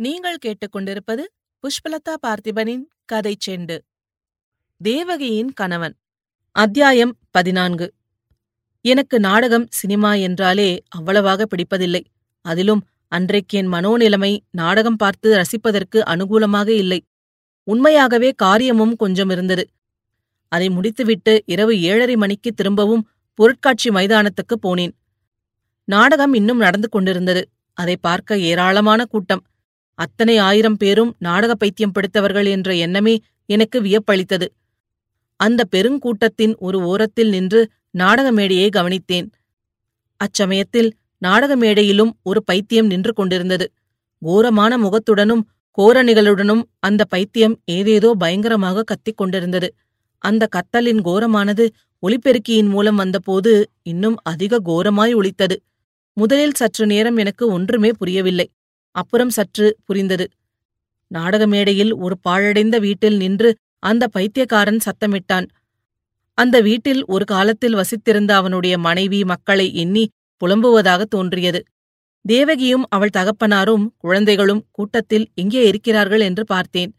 நீங்கள் கேட்டுக்கொண்டிருப்பது புஷ்பலதா பார்த்திபனின் கதை செண்டு. தேவகியின் கணவன். அத்தியாயம் பதினான்கு. எனக்கு நாடகம் சினிமா என்றாலே அவ்வளவாக பிடிப்பதில்லை. அதிலும் அன்றைக்கு என் மனோநிலைமை நாடகம் பார்த்து ரசிப்பதற்கு அனுகூலமாக இல்லை. உண்மையாகவே காரியமும் கொஞ்சம் இருந்தது. அதை முடித்துவிட்டு இரவு ஏழரை மணிக்கு திரும்பவும் பொருட்காட்சி மைதானத்துக்கு போனேன். நாடகம் இன்னும் நடந்து கொண்டிருந்தது. அதை பார்க்க ஏராளமான கூட்டம். அத்தனை ஆயிரம் பேரும் நாடக பைத்தியம் பிடித்தவர்கள் என்ற எண்ணமே எனக்கு வியப்பளித்தது. அந்த பெருங்கூட்டத்தின் ஒரு ஓரத்தில் நின்று நாடக மேடையை கவனித்தேன். அச்சமயத்தில் நாடக மேடையிலும் ஒரு பைத்தியம் நின்று கொண்டிருந்தது. கோரமான முகத்துடனும் கோரணிகளுடனும் அந்த பைத்தியம் ஏதேதோ பயங்கரமாக கத்திக் கொண்டிருந்தது. அந்த கத்தலின் கோரமானது ஒலிபெருக்கியின் மூலம் வந்தபோது இன்னும் அதிக கோரமாய் ஒலித்தது. முதலில் சற்று நேரம் எனக்கு ஒன்றுமே புரியவில்லை. அப்புறம் சற்று புரிந்தது. நாடக மேடையில் ஒரு பாழடைந்த வீட்டில் நின்று அந்த பைத்தியக்காரன் சத்தமிட்டான். அந்த வீட்டில் ஒரு காலத்தில் வசித்திருந்த அவனுடைய மனைவி மக்களை எண்ணி புலம்புவதாக தோன்றியது. தேவகியும் அவள் தகப்பனாரும் குழந்தைகளும் கூட்டத்தில் எங்கே இருக்கிறார்கள்? என்று பார்த்தேன்.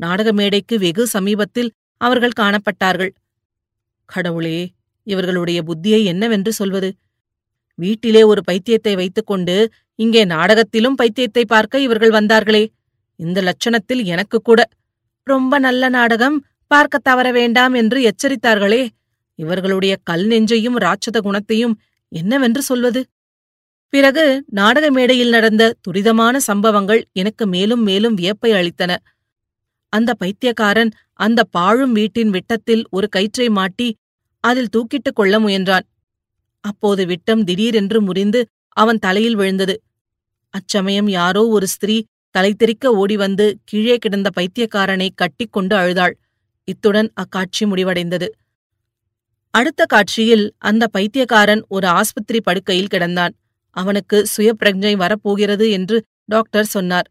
நாடக மேடைக்கு வெகு சமீபத்தில் அவர்கள் காணப்பட்டார்கள். கடவுளே இவர்களுடைய புத்தியை என்னவென்று சொல்வது? வீட்டிலே ஒரு பைத்தியத்தை வைத்துக்கொண்டு இங்கே நாடகத்திலும் பைத்தியத்தை பார்க்க இவர்கள் வந்தார்களே. இந்த லட்சணத்தில் எனக்கு கூட ரொம்ப நல்ல நாடகம் பார்க்க தவற வேண்டாம் என்று எச்சரித்தார்களே. இவர்களுடைய கல் நெஞ்சையும் ராட்சத குணத்தையும் என்னவென்று சொல்வது? பிறகு நாடக மேடையில் நடந்த துரிதமான சம்பவங்கள் எனக்கு மேலும் மேலும் வியப்பை அளித்தன. அந்த பைத்தியக்காரன் அந்த பாழும் வீட்டின் விட்டத்தில் ஒரு கயிற்றை மாட்டி அதில் தூக்கிட்டுக் கொள்ள முயன்றான். அப்போது விட்டம் திடீரென்று முறிந்து அவன் தலையில் விழுந்தது. அச்சமயம் யாரோ ஒரு ஸ்திரீ தலை ஓடி வந்து கீழே கிடந்த பைத்தியக்காரனை கட்டிக்கொண்டு அழுதாள். இத்துடன் அக்காட்சி முடிவடைந்தது. அடுத்த காட்சியில் அந்த பைத்தியக்காரன் ஒரு ஆஸ்பத்திரி படுக்கையில் கிடந்தான். அவனுக்கு சுய பிரஜை வரப்போகிறது என்று டாக்டர் சொன்னார்.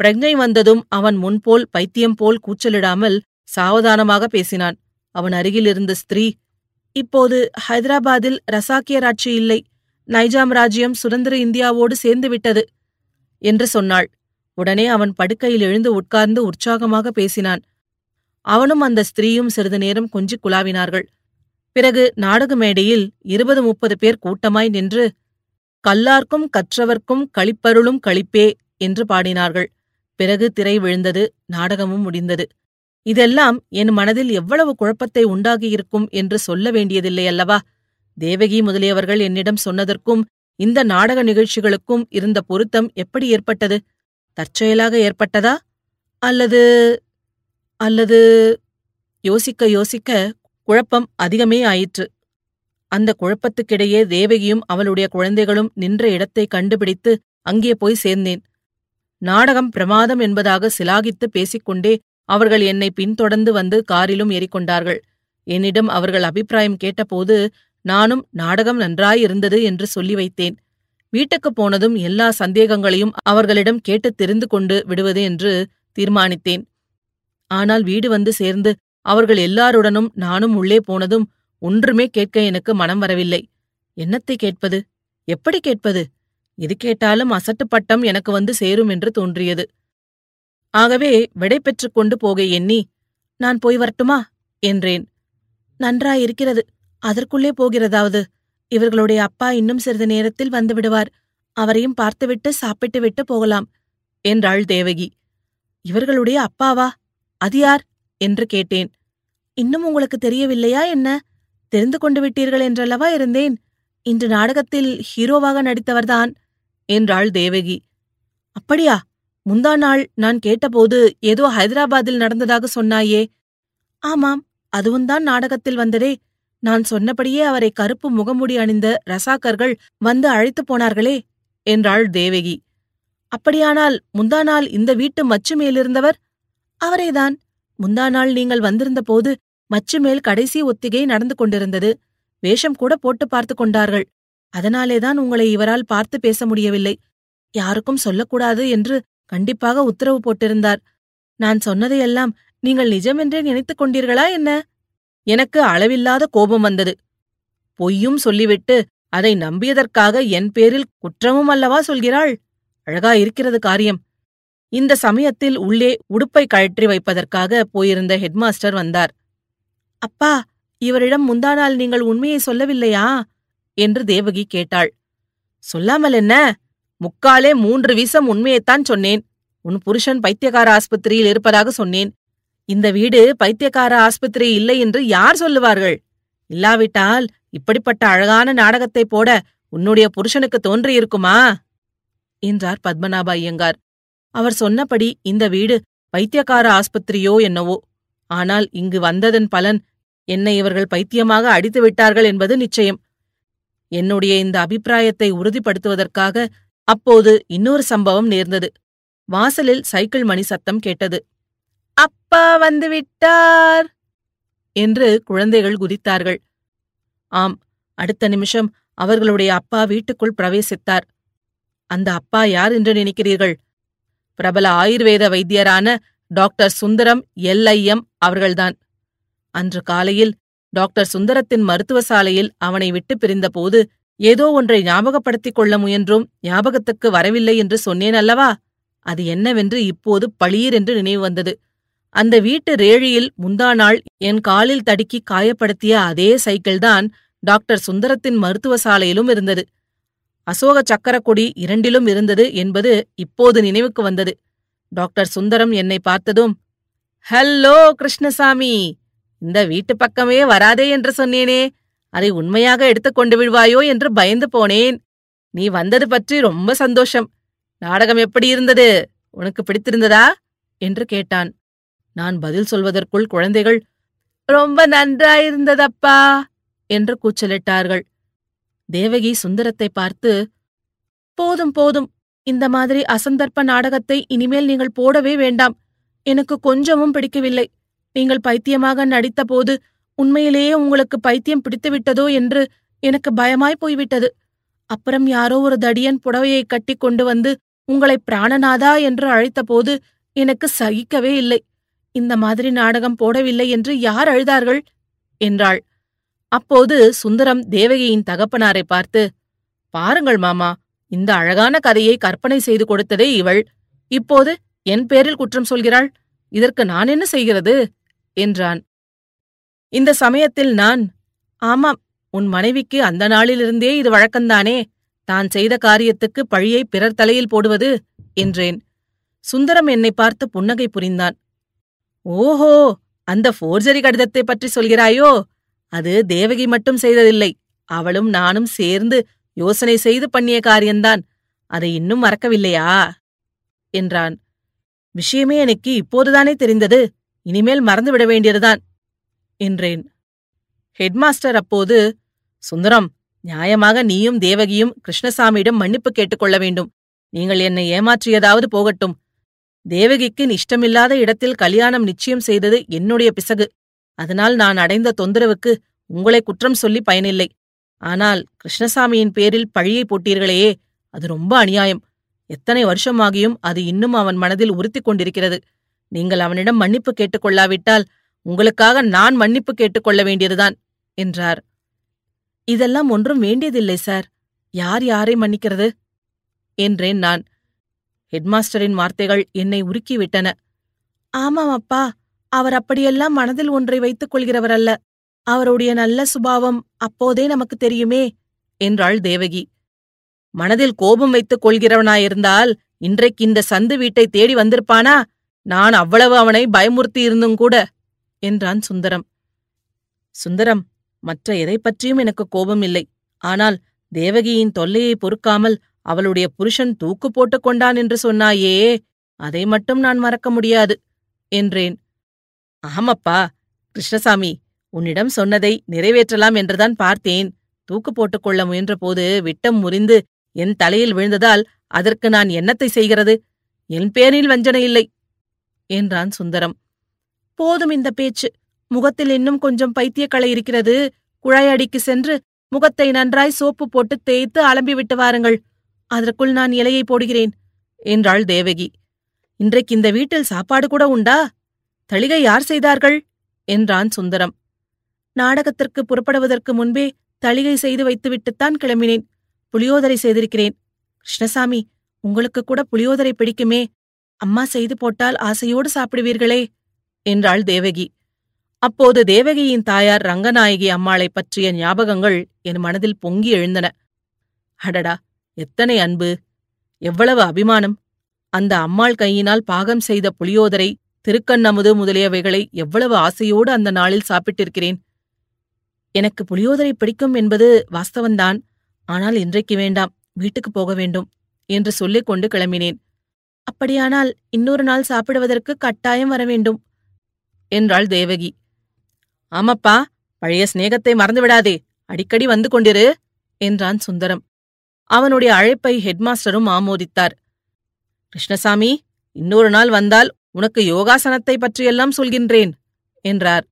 பிரஜை வந்ததும் அவன் முன்போல் பைத்தியம் போல் கூச்சலிடாமல் சாவதானமாக பேசினான். அவன் அருகில் இருந்த ஸ்திரீ இப்போது ஹைதராபாத்தில் ரசாக்கியர் ஆட்சி இல்லை. நைஜாம் ராஜ்யம் சுதந்திர இந்தியாவோடு சேர்ந்துவிட்டது என்று சொன்னாள். உடனே அவன் படுக்கையில் எழுந்து உட்கார்ந்து உற்சாகமாக பேசினான். அவனும் அந்த ஸ்திரீயும் சிறிது நேரம் கொஞ்சிக் குழாவினார்கள். பிறகு நாடக மேடையில் இருபது முப்பது பேர் கூட்டமாய் நின்று கல்லார்க்கும் கற்றவர்க்கும் களிப்பருளும் களிப்பே என்று பாடினார்கள். பிறகு திரை விழுந்தது நாடகமும் முடிந்தது. இதெல்லாம் என் மனதில் எவ்வளவு குழப்பத்தை உண்டாகியிருக்கும் என்று சொல்ல வேண்டியதில்லை அல்லவா? தேவகி முதலியவர்கள் என்னிடம் சொன்னதற்கும் இந்த நாடக நிகழ்ச்சிகளுக்கும் இருந்த பொருத்தம் எப்படி ஏற்பட்டது? தற்செயலாக ஏற்பட்டதா? அல்லது அல்லது யோசிக்க யோசிக்க குழப்பம் அதிகமே ஆயிற்று. அந்த குழப்பத்துக்கிடையே தேவகியும் அவளுடைய குழந்தைகளும் நின்ற இடத்தை கண்டுபிடித்து அங்கே போய் சேர்ந்தேன். நாடகம் பிரமாதம் என்பதாக சிலாகித்து பேசிக்கொண்டே அவர்கள் என்னை பின்தொடர்ந்து வந்து காரிலும் ஏறிக்கொண்டார்கள். என்னிடம் அவர்கள் அபிப்பிராயம் கேட்டபோது நானும் நாடகம் நன்றாயிருந்தது என்று சொல்லி வைத்தேன். வீட்டுக்குப் போனதும் எல்லா சந்தேகங்களையும் அவர்களிடம் கேட்டுத் தெரிந்து கொண்டு விடுவது என்று தீர்மானித்தேன். ஆனால் வீடு வந்து சேர்ந்து அவர்கள் எல்லாருடனும் நானும் உள்ளே போனதும் ஒன்றுமே கேட்க எனக்கு மனம் வரவில்லை. என்னத்தை கேட்பது? எப்படி கேட்பது? எது கேட்டாலும் அசட்டுப்பட்டம் எனக்கு வந்து சேரும் என்று தோன்றியது. ஆகவே விடை பெற்றுக் கொண்டு போக எண்ணி நான் போய் வரட்டுமா? என்றேன். நன்றாயிருக்கிறது. அதற்குள்ளே போகிறதாவது. இவர்களுடைய அப்பா இன்னும் சிறிது நேரத்தில் வந்துவிடுவார் அவரையும் பார்த்துவிட்டு சாப்பிட்டுவிட்டு போகலாம் என்றாள் தேவகி. இவர்களுடைய அப்பாவா? அது யார்? என்று கேட்டேன். இன்னும் உங்களுக்கு தெரியவில்லையா என்ன? தெரிந்து கொண்டு விட்டீர்கள் என்றல்லவா இருந்தேன்? இன்று நாடகத்தில் ஹீரோவாக நடித்தவர்தான் என்றாள் தேவகி. அப்படியா? முந்தா நாள் நான் கேட்டபோது ஏதோ ஹைதராபாத்தில் நடந்ததாக சொன்னாயே. ஆமாம் அதுவும்தான் நாடகத்தில் வந்ததே. நான் சொன்னபடியே அவரை கருப்பு முகமுடி அணிந்த ரசாக்கர்கள் வந்து அழைத்துப் போனார்களே என்றாள் தேவகி. அப்படியானால் முந்தா நாள் இந்த வீட்டு மச்சு மேலிருந்தவர்? அவரேதான். முந்தா நாள் நீங்கள் வந்திருந்த போது மச்சு மேல் கடைசி ஒத்திகை நடந்து கொண்டிருந்தது. வேஷம் கூட போட்டு பார்த்து கொண்டார்கள். அதனாலேதான் உங்களை இவரால் பார்த்து பேச முடியவில்லை. யாருக்கும் சொல்லக்கூடாது என்று கண்டிப்பாக உத்தரவு போட்டிருந்தார். நான் சொன்னதையெல்லாம் நீங்கள் நிஜமென்றே நினைத்துக் கொண்டீர்களா என்ன? எனக்கு அளவில்லாத கோபம் வந்தது. பொய்யும் சொல்லிவிட்டு அதை நம்பியதற்காக என் பேரில் குற்றமும் அல்லவா சொல்கிறாள்? அழகா இருக்கிறது காரியம். இந்த சமயத்தில் உள்ளே உடுப்பை கழற்றி வைப்பதற்காக போயிருந்த ஹெட்மாஸ்டர் வந்தார். அப்பா இவரிடம் முந்தா நாள் நீங்கள் உண்மையை சொல்லவில்லையா? என்று தேவகி கேட்டாள். சொல்லாமல் என்ன? முக்காலே மூன்று வீசம் உண்மையைத்தான் சொன்னேன். உன் புருஷன் பைத்தியக்கார ஆஸ்பத்திரியில் இருப்பதாக சொன்னேன். இந்த வீடு பைத்தியக்கார ஆஸ்பத்திரி இல்லை என்று யார் சொல்லுவார்கள்? இல்லாவிட்டால் இப்படிப்பட்ட அழகான நாடகத்தை போட உன்னுடைய புருஷனுக்கு தோன்றியிருக்குமா? என்றார் பத்மநாப ஐயங்கார். அவர் சொன்னபடி இந்த வீடு பைத்தியக்கார ஆஸ்பத்திரியோ என்னவோ. ஆனால் இங்கு வந்ததன் பலன் என்னை இவர்கள் பைத்தியமாக அடித்து விட்டார்கள் என்பது நிச்சயம். என்னுடைய இந்த அபிப்பிராயத்தை உறுதிப்படுத்துவதற்காக அப்போது இன்னொரு சம்பவம் நேர்ந்தது. வாசலில் சைக்கிள் மணி சத்தம் கேட்டது. அப்பா வந்து விட்டார்! என்று குழந்தைகள் குதித்தார்கள். ஆம் அடுத்த நிமிஷம் அவர்களுடைய அப்பா வீட்டுக்குள் பிரவேசித்தார். அந்த அப்பா யார் என்று நினைக்கிறீர்கள்? பிரபல ஆயுர்வேத வைத்தியரான டாக்டர் சுந்தரம் எல்ஐஎம் அவர்கள்தான். அன்று காலையில் டாக்டர் சுந்தரத்தின் மருத்துவ சாலையில் அவனை விட்டு பிரிந்தபோது ஏதோ ஒன்றை ஞாபகப்படுத்திக் கொள்ள முயன்றும் ஞாபகத்துக்கு வரவில்லை என்று சொன்னேன் அல்லவா? அது என்னவென்று இப்போது பளீர் என்று நினைவு வந்தது. அந்த வீட்டு ரேழியில் முந்தா நாள் என் காலில் தடுக்கி காயப்படுத்திய அதே சைக்கிள்தான் டாக்டர் சுந்தரத்தின் மருத்துவ சாலையிலும் இருந்தது. அசோக சக்கரக்கொடி இரண்டிலும் இருந்தது என்பது இப்போது நினைவுக்கு வந்தது. டாக்டர் சுந்தரம் என்னை பார்த்ததும் ஹல்லோ கிருஷ்ணசாமி இந்த வீட்டு பக்கமே வராதே என்று சொன்னேனே. அதை உண்மையாக எடுத்துக்கொண்டு விடுவாயோ என்று பயந்து போனேன். நீ வந்தது பற்றி ரொம்ப சந்தோஷம். நாடகம் எப்படி இருந்தது? உனக்கு பிடித்திருந்ததா? என்று கேட்டான். நான் பதில் சொல்வதற்குள் குழந்தைகள் ரொம்ப நன்றாயிருந்ததப்பா? என்று கூச்சலிட்டார்கள். தேவகி சுந்தரத்தை பார்த்து போதும் போதும். இந்த மாதிரி அசந்தர்ப்ப நாடகத்தை இனிமேல் நீங்கள் போடவே வேண்டாம். எனக்கு கொஞ்சமும் பிடிக்கவில்லை. நீங்கள் பைத்தியமாக நடித்தபோது உண்மையிலேயே உங்களுக்கு பைத்தியம் பிடித்துவிட்டதோ என்று எனக்கு பயமாய் போய்விட்டது. அப்புறம் யாரோ ஒரு தடியன் புடவையை கட்டி கொண்டு வந்து உங்களை பிராணநாதா என்று அழைத்தபோது எனக்கு சகிக்கவே இல்லை. இந்த மாதிரி நாடகம் போடவில்லை என்று யார் அழுதார்கள்? என்றாள். அப்போது சுந்தரம் தேவகியின் தகப்பனாரை பார்த்து பாருங்கள் மாமா இந்த அழகான கதையை கற்பனை செய்து கொடுத்ததே இவள். இப்போது என் பேரில் குற்றம் சொல்கிறாள். இதற்கு நான் என்ன செய்கிறது? என்றான். இந்த சமயத்தில் நான் ஆமாம் உன் மனைவிக்கு அந்த நாளிலிருந்தே இது வழக்கந்தானே தான் செய்த காரியத்துக்கு பழியை பிறர் தலையில் போடுவது என்றேன். சுந்தரம் என்னை பார்த்து புன்னகை புரிந்தான். ஓஹோ அந்த ஃபோர்ஜரி கடிதத்தை பற்றி சொல்கிறாயோ? அது தேவகி மட்டும் செய்ததில்லை அவளும் நானும் சேர்ந்து யோசனை செய்து பண்ணிய காரியந்தான் அதை இன்னும் மறக்கவில்லையா? என்றான். விஷயமே எனக்கு இப்போதுதானே தெரிந்தது இனிமேல் மறந்துவிட வேண்டியதுதான். என்றேன். ஹெட்மாஸ்டர் அப்போது சுந்தரம் நியாயமாக நீயும் தேவகியும் கிருஷ்ணசாமியிடம் மன்னிப்பு கேட்டுக்கொள்ள வேண்டும். நீங்கள் என்னை ஏமாற்றியதாவது போகட்டும். தேவகிக்கு இஷ்டமில்லாத இடத்தில் கல்யாணம் நிச்சயம் செய்தது என்னுடைய பிசகு. அதனால் நான் அடைந்த தொந்தரவுக்கு உங்களை குற்றம் சொல்லி பயனில்லை. ஆனால் கிருஷ்ணசாமியின் பேரில் பழியை போட்டீர்களேயே அது ரொம்ப அநியாயம். எத்தனை வருஷமாகியும் அது இன்னும் அவன் மனதில் உறுத்திக் கொண்டிருக்கிறது. நீங்கள் அவனிடம் மன்னிப்பு கேட்டுக்கொள்ளாவிட்டால் உங்களுக்காக நான் மன்னிப்பு கேட்டுக்கொள்ள வேண்டியதுதான் என்றார். இதெல்லாம் ஒன்றும் வேண்டியதில்லை சார். யார் யாரை மன்னிக்கிறது? என்றேன் நான். ஹெட்மாஸ்டரின் வார்த்தைகள் என்னை உருக்கிவிட்டன. ஆமாம் அப்பா அவர் அப்படியெல்லாம் மனதில் ஒன்றை வைத்துக் கொள்கிறவர் அல்ல அவருடைய நல்ல சுபாவம் அப்போதே நமக்கு தெரியுமே என்றாள் தேவகி. மனதில் கோபம் வைத்துக் கொள்கிறவனாயிருந்தால் இன்றைக்கு இந்த சந்து வீட்டை தேடி வந்திருப்பானா? நான் அவ்வளவு அவனை பயமுறுத்தி இருந்தும் கூட என்றான் சுந்தரம். சுந்தரம் மற்ற எதை பற்றியும் எனக்கு கோபம் இல்லை ஆனால் தேவகியின் தொல்லையை பொறுக்காமல் அவளுடைய புருஷன் தூக்கு போட்டுக் கொண்டான் என்று சொன்னாயே அதை மட்டும் நான் மறக்க முடியாது என்றேன். ஆமப்பா கிருஷ்ணசாமி உன்னிடம் சொன்னதை நிறைவேற்றலாம் என்றுதான் பார்த்தேன். தூக்கு போட்டுக் கொள்ள முயன்றபோது விட்டம் முறிந்து என் தலையில் விழுந்ததால் அதற்கு நான் என்னத்தை செய்கிறது? என் பேரில் வஞ்சனை இல்லை என்றான் சுந்தரம். போதும் இந்த பேச்சு. முகத்தில் இன்னும் கொஞ்சம் பைத்தியக்களை இருக்கிறது. குழாயடிக்கு சென்று முகத்தை நன்றாய் சோப்பு போட்டு தேய்த்து அலம்பி விட்டு வாருங்கள். அதற்குள் நான் இலையை போடுகிறேன். என்றாள் தேவகி. இன்றைக்கு இந்த வீட்டில் சாப்பாடு கூட உண்டா? தளிகை யார் செய்தார்கள்? என்றான் சுந்தரம். நாடகத்திற்கு புறப்படுவதற்கு முன்பே தளிகை செய்து வைத்துவிட்டுத்தான் கிளம்பினேன். புளியோதரை செய்திருக்கிறேன். கிருஷ்ணசாமி உங்களுக்கு கூட புளியோதரை பிடிக்குமே. அம்மா செய்து போட்டால் ஆசையோடு சாப்பிடுவீர்களே. என்றாள் தேவகி. அப்போது தேவகியின் தாயார் ரங்கநாயகி அம்மாளைப் பற்றிய ஞாபகங்கள் என் மனதில் பொங்கி எழுந்தன. அடடா எத்தனை அன்பு! எவ்வளவு அபிமானம்! அந்த அம்மாள் கையினால் பாகம் செய்த புளியோதரை திருக்கண்ணமுது முதலியவைகளை எவ்வளவு ஆசையோடு அந்த நாளில் சாப்பிட்டிருக்கிறேன்! எனக்கு புளியோதரை பிடிக்கும் என்பது வாஸ்தவந்தான். ஆனால் இன்றைக்கு வேண்டாம் வீட்டுக்கு போக வேண்டும் என்று சொல்லிக் கொண்டு கிளம்பினேன். அப்படியானால் இன்னொரு நாள் சாப்பிடுவதற்கு கட்டாயம் வர வேண்டும். என்றாள் தேவகி. ஆமப்பா பழைய சிநேகத்தை மறந்துவிடாதே. அடிக்கடி வந்து கொண்டிரு என்றான் சுந்தரம். அவனுடைய அழைப்பை ஹெட்மாஸ்டரும் ஆமோதித்தார். கிருஷ்ணசாமி இன்னொரு நாள் வந்தால் உனக்கு யோகாசனத்தை பற்றியெல்லாம் சொல்கின்றேன் என்றார்.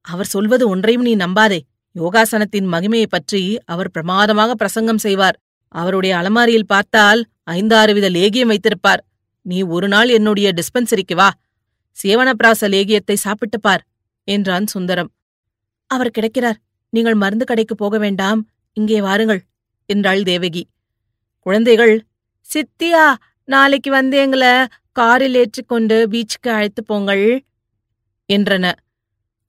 அவர் சொல்வது ஒன்றையும் நீ நம்பாதே. யோகாசனத்தின் மகிமையைப் பற்றி அவர் பிரமாதமாக பிரசங்கம் செய்வார். அவருடைய அலமாரியில் பார்த்தால் ஐந்தாறு வித லேகியம் வைத்திருப்பார். நீ ஒரு நாள் என்னுடைய டிஸ்பென்சரிக்கு வா. சேவனப்பிராச லேகியத்தை சாப்பிட்டுப் பார் என்றான் சுந்தரம். அவர் கிடைக்கிறார் நீங்கள் மருந்து கடைக்கு போக வேண்டாம் இங்கே வாருங்கள் என்றாள் தேவகி. குழந்தைகள் சித்தியா நாளைக்கு வந்து எங்களை காரில் ஏற்றிக்கொண்டு பீச்சுக்கு அழைத்து போங்கள் என்றன.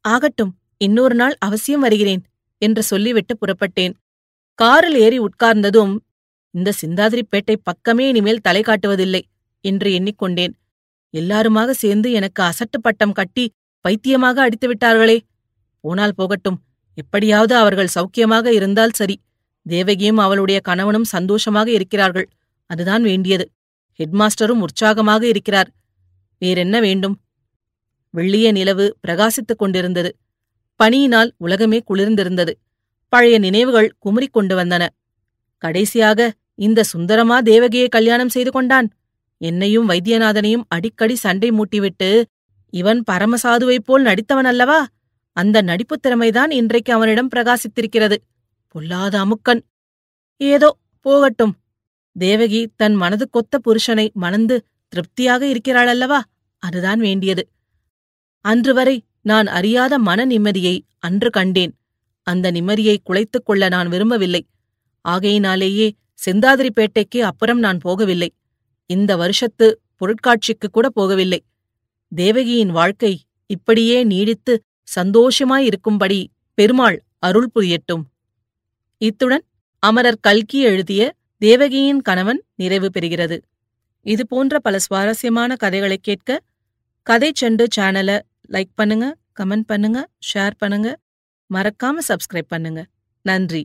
ஆகட்டும் இன்னொரு நாள் அவசியம் வருகிறேன் என்று சொல்லிவிட்டு புறப்பட்டேன். காரில் ஏறி உட்கார்ந்ததும் இந்த சிந்தாதிரிப்பேட்டை பக்கமே இனிமேல் தலை காட்டுவதில்லை என்று எண்ணிக்கொண்டேன். எல்லாருமாக சேர்ந்து எனக்கு அசட்டு பட்டம் கட்டி பைத்தியமாக அடித்து விட்டார்களே. போனால் போகட்டும். எப்படியாவது அவர்கள் சௌக்கியமாக இருந்தால் சரி. தேவகியும் அவளுடைய கணவனும் சந்தோஷமாக இருக்கிறார்கள். அதுதான் வேண்டியது. ஹெட்மாஸ்டரும் உற்சாகமாக இருக்கிறார். வேறென்ன வேண்டும்? வெள்ளிய நிலவு பிரகாசித்துக் கொண்டிருந்தது. பனியினால் உலகமே குளிர்ந்திருந்தது. பழைய நினைவுகள் குமுறிக் கொண்டு வந்தன. கடைசியாக இந்த சுந்தரமா தேவகியை கல்யாணம் செய்து கொண்டான்? என்னையும் வைத்தியநாதனையும் அடிக்கடி சண்டை மூட்டிவிட்டு இவன் பரமசாதுவைப் போல் நடித்தவன் அல்லவா? அந்த நடிப்புத் திறமைதான் இன்றைக்கு அவனிடம் பிரகாசித்திருக்கிறது. பொல்லாத அமுக்கன். ஏதோ போகட்டும். தேவகி தன் மனது கொத்த புருஷனை மணந்து திருப்தியாக இருக்கிறாள் அல்லவா அதுதான் வேண்டியது. அன்று வரை நான் அறியாத மன நிம்மதியை அன்று கண்டேன். அந்த நிம்மதியை குலைத்துக் கொள்ள நான் விரும்பவில்லை. ஆகையினாலேயே செந்தாதிரிப்பேட்டைக்கு அப்புறம் நான் போகவில்லை. இந்த வருஷத்து பொருட்காட்சிக்கு கூட போகவில்லை. தேவகியின் வாழ்க்கை இப்படியே நீடித்து சந்தோஷமாயிருக்கும்படி பெருமாள் அருள் புரியட்டும். இத்துடன் அமரர் கல்கி எழுதிய தேவகியின் கணவன் நிறைவு பெறுகிறது. இது போன்ற பல சுவாரஸ்யமான கதைகளை கேட்க கதை செண்டு சேனலை லைக் பண்ணுங்க கமெண்ட் பண்ணுங்க ஷேர் பண்ணுங்க. மறக்காம சப்ஸ்கிரைப் பண்ணுங்க. நன்றி.